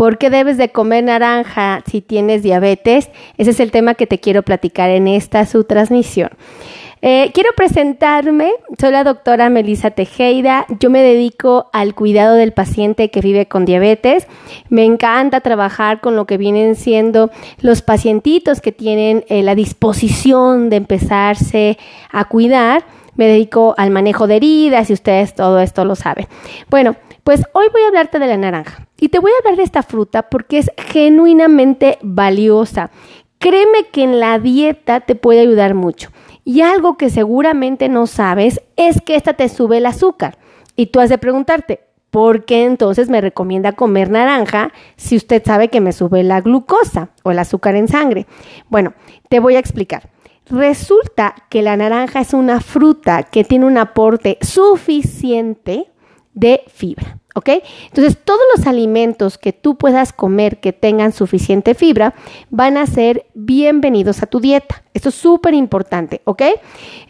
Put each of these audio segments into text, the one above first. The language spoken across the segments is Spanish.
¿Por qué debes de comer naranja si tienes diabetes? Ese es el tema que te quiero platicar en esta su transmisión. Eh, quiero presentarme, soy la doctora Melissa Tejeda, yo me dedico al cuidado del paciente que vive con diabetes, me encanta trabajar con lo que vienen siendo los pacientitos que tienen eh, la disposición de empezarse a cuidar, me dedico al manejo de heridas y ustedes todo esto lo saben. Bueno, pues hoy voy a hablarte de la naranja y te voy a hablar de esta fruta porque es genuinamente valiosa. Créeme que en la dieta te puede ayudar mucho. Y algo que seguramente no sabes es que esta te sube el azúcar. Y tú has de preguntarte, ¿por qué entonces me recomienda comer naranja si usted sabe que me sube la glucosa o el azúcar en sangre? Bueno, te voy a explicar. Resulta que la naranja es una fruta que tiene un aporte suficiente de fibra. ¿Ok? Entonces, todos los alimentos que tú puedas comer que tengan suficiente fibra van a ser bienvenidos a tu dieta. Esto es súper importante, ¿ok?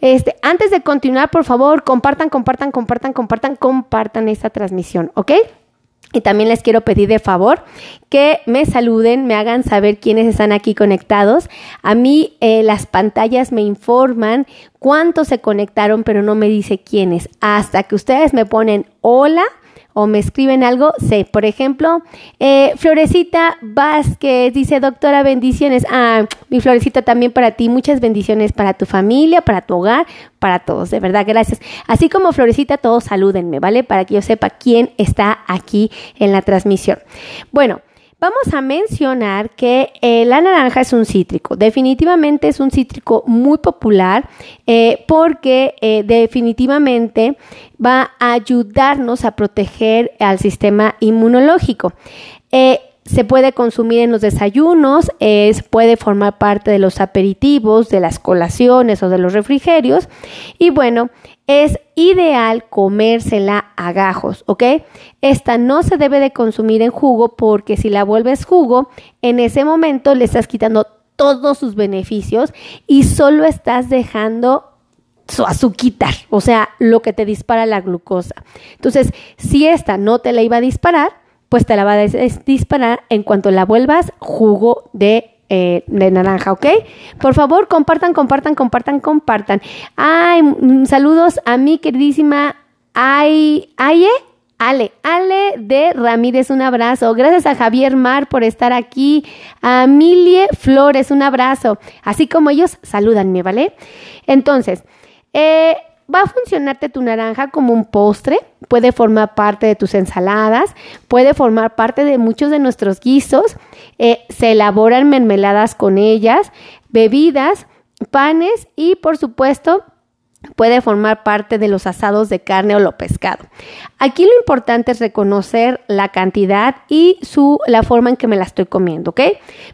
Este, antes de continuar, por favor, compartan, compartan, compartan, compartan, compartan esta transmisión, ¿ok? Y también les quiero pedir de favor que me saluden, me hagan saber quiénes están aquí conectados. A mí eh, las pantallas me informan cuántos se conectaron, pero no me dice quiénes. Hasta que ustedes me ponen hola o me escriben algo, sé. Por ejemplo, eh, Florecita Vázquez dice, doctora, bendiciones. Ah, mi Florecita también para ti, muchas bendiciones para tu familia, para tu hogar, para todos, de verdad, gracias. Así como Florecita, todos salúdenme, ¿vale? Para que yo sepa quién está aquí en la transmisión. Bueno, Vamos a mencionar que eh, la naranja es un cítrico. Definitivamente es un cítrico muy popular eh, porque eh, definitivamente va a ayudarnos a proteger al sistema inmunológico. Se puede consumir en los desayunos, puede formar parte de los aperitivos, de las colaciones o de los refrigerios. Y bueno, es ideal comérsela a gajos, ¿ok? Esta no se debe de consumir en jugo porque si la vuelves jugo, en ese momento le estás quitando todos sus beneficios y solo estás dejando su azuquitar, o sea, lo que te dispara la glucosa. Entonces, si esta no te la iba a disparar, pues te la va a disparar en cuanto la vuelvas jugo de eh, de naranja, ¿ok? Por favor, compartan, compartan, compartan, compartan. Ay, saludos a mi queridísima Ay, Aye. Ale, Ale de Ramírez, un abrazo. Gracias a Javier Mar por estar aquí. A Milie Flores, un abrazo. Así como ellos, salúdanme, ¿vale? Entonces, eh, va a funcionarte tu naranja como un postre, puede formar parte de tus ensaladas, puede formar parte de muchos de nuestros guisos, eh, se elaboran mermeladas con ellas, bebidas, panes y por supuesto puede formar parte de los asados de carne o lo pescado. Aquí lo importante es reconocer la cantidad y su, la forma en que me la estoy comiendo, ¿ok?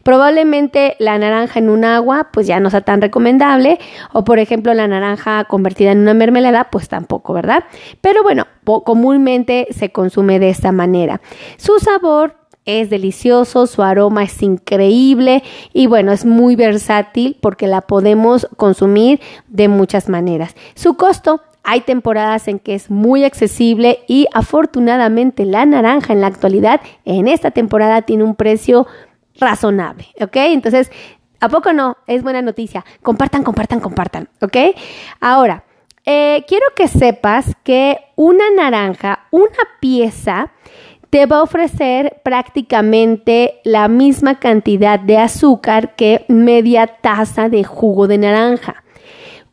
Probablemente la naranja en un agua, pues ya no sea tan recomendable, o por ejemplo la naranja convertida en una mermelada, pues tampoco, ¿verdad? Pero bueno, comúnmente se consume de esta manera. Su sabor es delicioso, su aroma es increíble y bueno, es muy versátil porque la podemos consumir de muchas maneras. Su costo hay temporadas en que es muy accesible y afortunadamente la naranja en la actualidad en esta temporada tiene un precio razonable, ¿ok? Entonces, ¿a poco no? Es buena noticia. Compartan, compartan, compartan, ¿ok? Ahora, eh, quiero que sepas que una naranja, una pieza, te va a ofrecer prácticamente la misma cantidad de azúcar que media taza de jugo de naranja.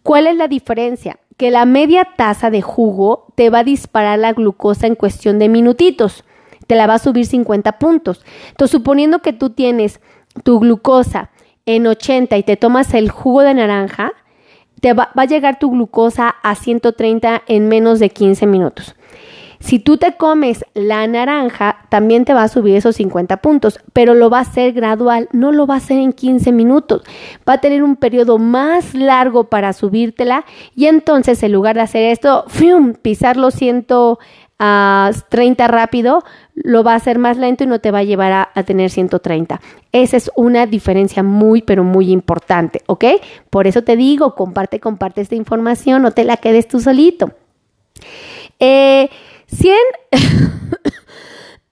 ¿Cuál es la diferencia? Que la media taza de jugo te va a disparar la glucosa en cuestión de minutitos. Te la va a subir 50 puntos. Entonces, suponiendo que tú tienes tu glucosa en 80 y te tomas el jugo de naranja, te va, va a llegar tu glucosa a 130 en menos de 15 minutos. Si tú te comes la naranja, también te va a subir esos 50 puntos, pero lo va a hacer gradual, no lo va a hacer en 15 minutos. Va a tener un periodo más largo para subírtela y entonces en lugar de hacer esto, ¡fium! pisar los 130 rápido, lo va a hacer más lento y no te va a llevar a, a, tener 130. Esa es una diferencia muy, pero muy importante, ¿ok? Por eso te digo, comparte, comparte esta información, no te la quedes tú solito. Eh, 100,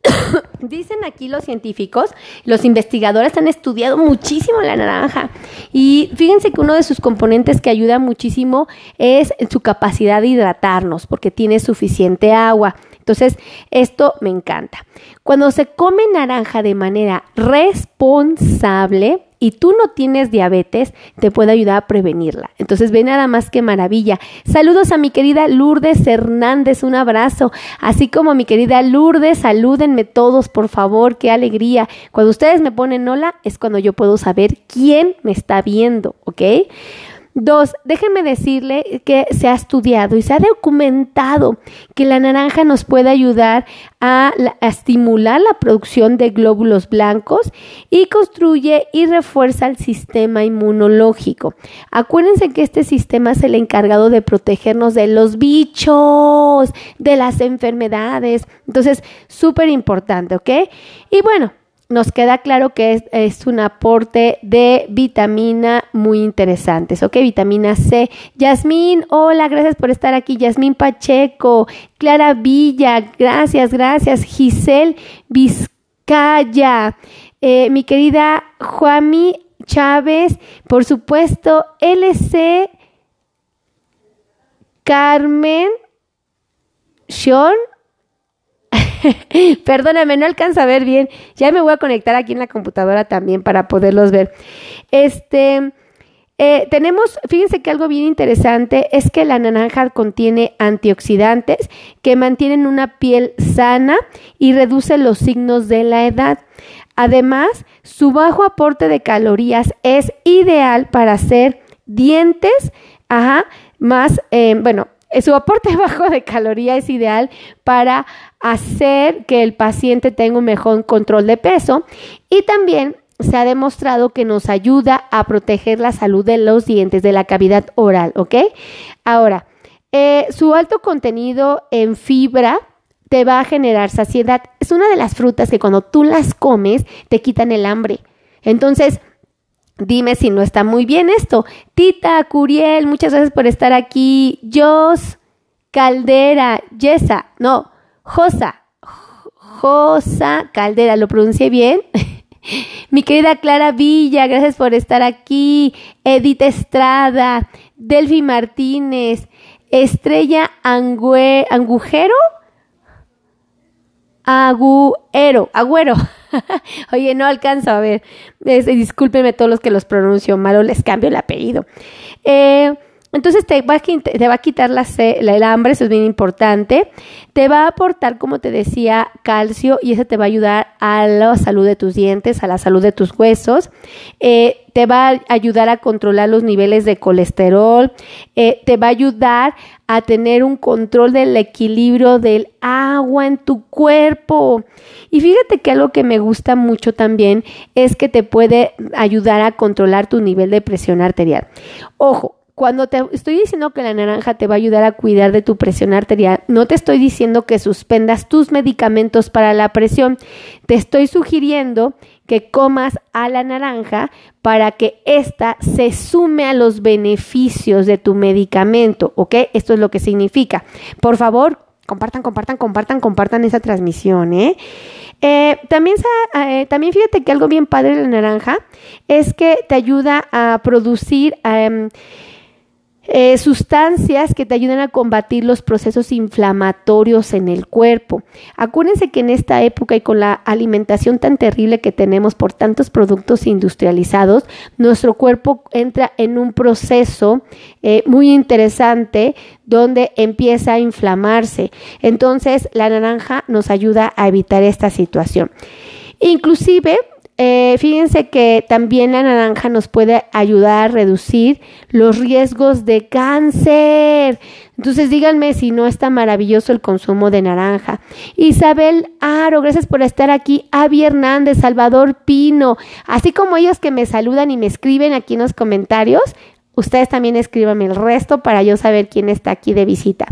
dicen aquí los científicos, los investigadores han estudiado muchísimo la naranja y fíjense que uno de sus componentes que ayuda muchísimo es su capacidad de hidratarnos porque tiene suficiente agua. Entonces, esto me encanta. Cuando se come naranja de manera responsable, y tú no tienes diabetes, te puede ayudar a prevenirla. Entonces, ve nada más que maravilla. Saludos a mi querida Lourdes Hernández, un abrazo. Así como a mi querida Lourdes, salúdenme todos, por favor, qué alegría. Cuando ustedes me ponen hola, es cuando yo puedo saber quién me está viendo, ¿ok? Dos, déjenme decirle que se ha estudiado y se ha documentado que la naranja nos puede ayudar a, estimular la producción de glóbulos blancos y construye y refuerza el sistema inmunológico. Acuérdense que este sistema es el encargado de protegernos de los bichos, de las enfermedades. Entonces, súper importante, ¿ok? Y bueno, nos queda claro que es, un aporte de vitamina muy interesante. ¿ok? Vitamina C. Yasmín, hola, gracias por estar aquí. Yasmín Pacheco, Clara Villa, gracias, gracias. Giselle Vizcaya, eh, mi querida Juami Chávez, por supuesto, LC Carmen Sean Perdóname, no alcanza a ver bien. Ya me voy a conectar aquí en la computadora también para poderlos ver. Este, eh, tenemos, fíjense que algo bien interesante es que la naranja contiene antioxidantes que mantienen una piel sana y reducen los signos de la edad. Además, su bajo aporte de calorías es ideal para hacer dientes, ajá, más, eh, bueno, su aporte bajo de caloría es ideal para hacer que el paciente tenga un mejor control de peso y también se ha demostrado que nos ayuda a proteger la salud de los dientes, de la cavidad oral, ¿ok? Ahora, eh, su alto contenido en fibra te va a generar saciedad. Es una de las frutas que cuando tú las comes te quitan el hambre. Entonces, Dime si no está muy bien esto. Tita, Curiel, muchas gracias por estar aquí. Jos, Caldera, Yesa, no, Josa, Josa Caldera, ¿lo pronuncié bien? Mi querida Clara Villa, gracias por estar aquí. Edith Estrada, Delphi Martínez, Estrella Angujero, Agüero, Agüero. Oye, no alcanzo a ver. discúlpenme todos los que los pronuncio malo, les cambio el apellido. Eh, entonces te va, a, quitar la, el hambre, eso es bien importante. Te va a aportar, como te decía, calcio y eso te va a ayudar a la salud de tus dientes, a la salud de tus huesos. Eh, te va a ayudar a controlar los niveles de colesterol. Eh, te va a ayudar a tener un control del equilibrio del agua en tu cuerpo. Y fíjate que algo que me gusta mucho también es que te puede ayudar a controlar tu nivel de presión arterial. Ojo, cuando te estoy diciendo que la naranja te va a ayudar a cuidar de tu presión arterial, no te estoy diciendo que suspendas tus medicamentos para la presión. Te estoy sugiriendo que comas a la naranja para que ésta se sume a los beneficios de tu medicamento, ¿ok? Esto es lo que significa. Por favor, compartan, compartan, compartan, compartan esa transmisión, ¿eh? eh también, eh, también fíjate que algo bien padre de la naranja es que te ayuda a producir... Em, eh, sustancias que te ayudan a combatir los procesos inflamatorios en el cuerpo. Acuérdense que en esta época y con la alimentación tan terrible que tenemos por tantos productos industrializados, nuestro cuerpo entra en un proceso eh, muy interesante donde empieza a inflamarse. Entonces, la naranja nos ayuda a evitar esta situación. Inclusive eh, fíjense que también la naranja nos puede ayudar a reducir los riesgos de cáncer. Entonces díganme si no está maravilloso el consumo de naranja. Isabel Aro, gracias por estar aquí. Avi Hernández, Salvador Pino, así como ellos que me saludan y me escriben aquí en los comentarios, ustedes también escríbanme el resto para yo saber quién está aquí de visita.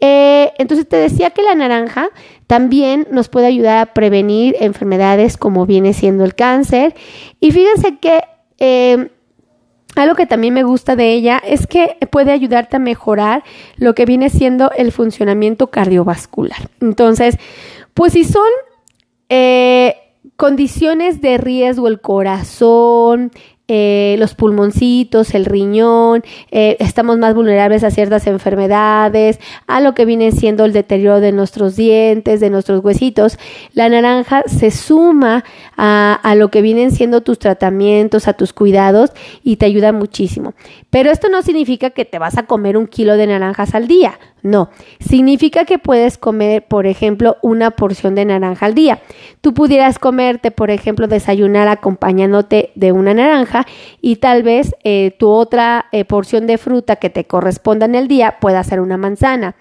Eh, entonces te decía que la naranja también nos puede ayudar a prevenir enfermedades como viene siendo el cáncer. Y fíjense que eh, algo que también me gusta de ella es que puede ayudarte a mejorar lo que viene siendo el funcionamiento cardiovascular. Entonces, pues si son eh, condiciones de riesgo, el corazón, eh, los pulmoncitos, el riñón, eh, estamos más vulnerables a ciertas enfermedades, a lo que viene siendo el deterioro de nuestros dientes, de nuestros huesitos. La naranja se suma a, lo que vienen siendo tus tratamientos, a tus cuidados y te ayuda muchísimo. Pero esto no significa que te vas a comer un kilo de naranjas al día. No, significa que puedes comer, por ejemplo, una porción de naranja al día. Tú pudieras comerte, por ejemplo, desayunar acompañándote de una naranja y tal vez eh, tu otra eh, porción de fruta que te corresponda en el día pueda ser una manzana.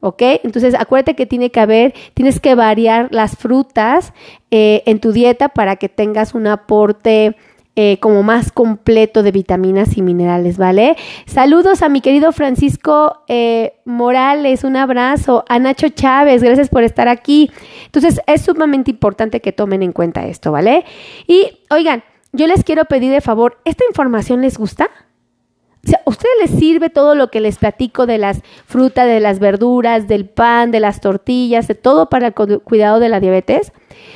¿Ok? Entonces acuérdate que tiene que haber, tienes que variar las frutas eh, en tu dieta para que tengas un aporte eh, como más completo de vitaminas y minerales, ¿vale? Saludos a mi querido Francisco eh, Morales, un abrazo, a Nacho Chávez, gracias por estar aquí. Entonces es sumamente importante que tomen en cuenta esto, ¿vale? Y oigan, yo les quiero pedir de favor, ¿esta información les gusta? O sea, ¿a ustedes les sirve todo lo que les platico de las frutas, de las verduras, del pan, de las tortillas, de todo para el cuidado de la diabetes?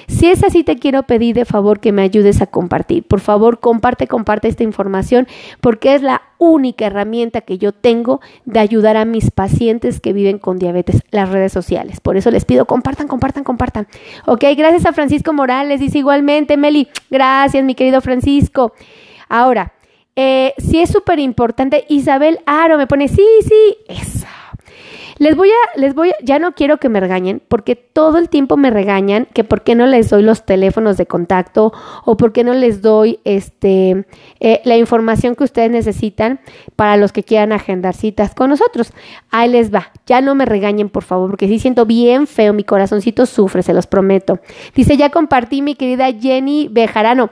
Si es así, te quiero pedir de favor que me ayudes a compartir. Por favor, comparte, comparte esta información porque es la única herramienta que yo tengo de ayudar a mis pacientes que viven con diabetes, las redes sociales. Por eso les pido, compartan, compartan, compartan. Ok, gracias a Francisco Morales, dice igualmente, Meli, gracias, mi querido Francisco. Ahora, eh, sí es súper importante. Isabel Aro me pone, sí, sí, eso. Les voy a, les voy a, ya no quiero que me regañen, porque todo el tiempo me regañan que por qué no les doy los teléfonos de contacto o por qué no les doy este eh, la información que ustedes necesitan para los que quieran agendar citas con nosotros. Ahí les va, ya no me regañen por favor, porque sí siento bien feo, mi corazoncito sufre, se los prometo. Dice, ya compartí mi querida Jenny Bejarano.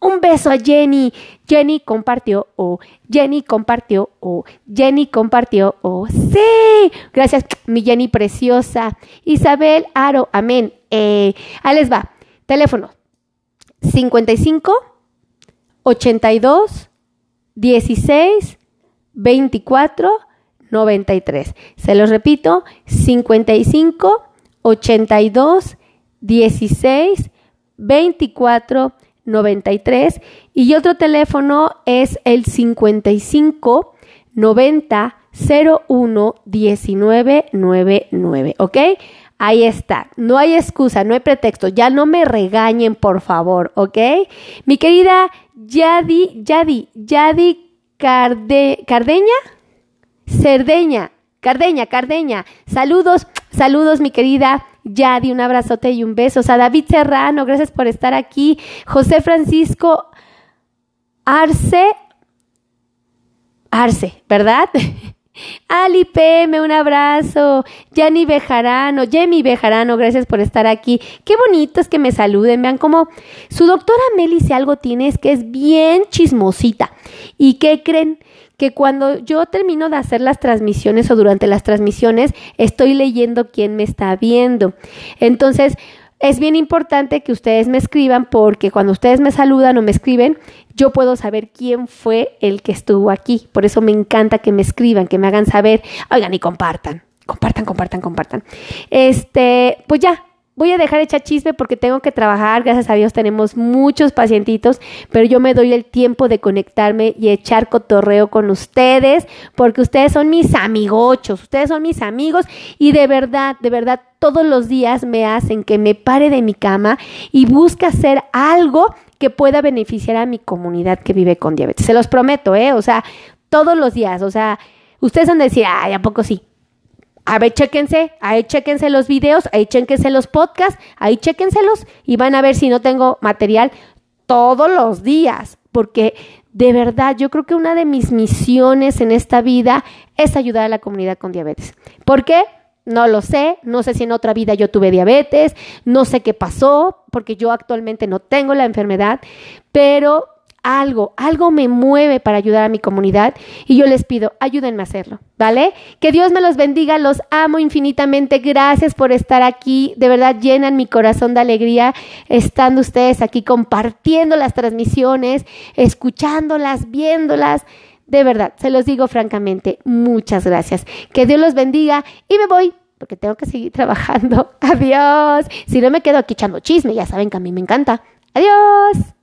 Un beso a Jenny. Jenny compartió o Jenny compartió o Jenny compartió o sí. Gracias, mi Jenny preciosa. Isabel Aro, amén. Eh, ahí les va. Teléfono 55 82 16 24 93. Se los repito, 55 82 16 24 93. 93 y otro teléfono es el 55 90 01 19 99, ¿ok? Ahí está, no hay excusa, no hay pretexto, ya no me regañen, por favor, ¿ok? Mi querida Yadi, Yadi, Yadi Carde, Cardeña, Cerdeña, Cardeña, Cardeña, saludos, saludos, mi querida Yadi, un abrazote y un beso. A David Serrano, gracias por estar aquí. José Francisco Arce, Arce, ¿verdad? Ali PM, un abrazo. Yanni Bejarano, Jemmy Bejarano, gracias por estar aquí. Qué bonito es que me saluden. Vean cómo su doctora Meli, si algo tiene, es que es bien chismosita. ¿Y qué creen? Que cuando yo termino de hacer las transmisiones o durante las transmisiones estoy leyendo quién me está viendo. Entonces, es bien importante que ustedes me escriban porque cuando ustedes me saludan o me escriben, yo puedo saber quién fue el que estuvo aquí. Por eso me encanta que me escriban, que me hagan saber, oigan y compartan. Compartan, compartan, compartan. Este, pues ya, voy a dejar echar chisme porque tengo que trabajar, gracias a Dios tenemos muchos pacientitos, pero yo me doy el tiempo de conectarme y echar cotorreo con ustedes, porque ustedes son mis amigochos, ustedes son mis amigos y de verdad, de verdad, todos los días me hacen que me pare de mi cama y busque hacer algo que pueda beneficiar a mi comunidad que vive con diabetes. Se los prometo, ¿eh? O sea, todos los días, o sea, ustedes van a decir, ay, ¿a poco sí? A ver, chéquense, ahí chéquense los videos, ahí chéquense los podcasts, ahí chéquenselos y van a ver si no tengo material todos los días, porque de verdad yo creo que una de mis misiones en esta vida es ayudar a la comunidad con diabetes. ¿Por qué? No lo sé, no sé si en otra vida yo tuve diabetes, no sé qué pasó, porque yo actualmente no tengo la enfermedad, pero algo, algo me mueve para ayudar a mi comunidad y yo les pido, ayúdenme a hacerlo, ¿vale? Que Dios me los bendiga, los amo infinitamente, gracias por estar aquí, de verdad llenan mi corazón de alegría estando ustedes aquí compartiendo las transmisiones, escuchándolas, viéndolas. De verdad, se los digo francamente, muchas gracias. Que Dios los bendiga y me voy porque tengo que seguir trabajando. Adiós. Si no me quedo aquí echando chisme, ya saben que a mí me encanta. Adiós.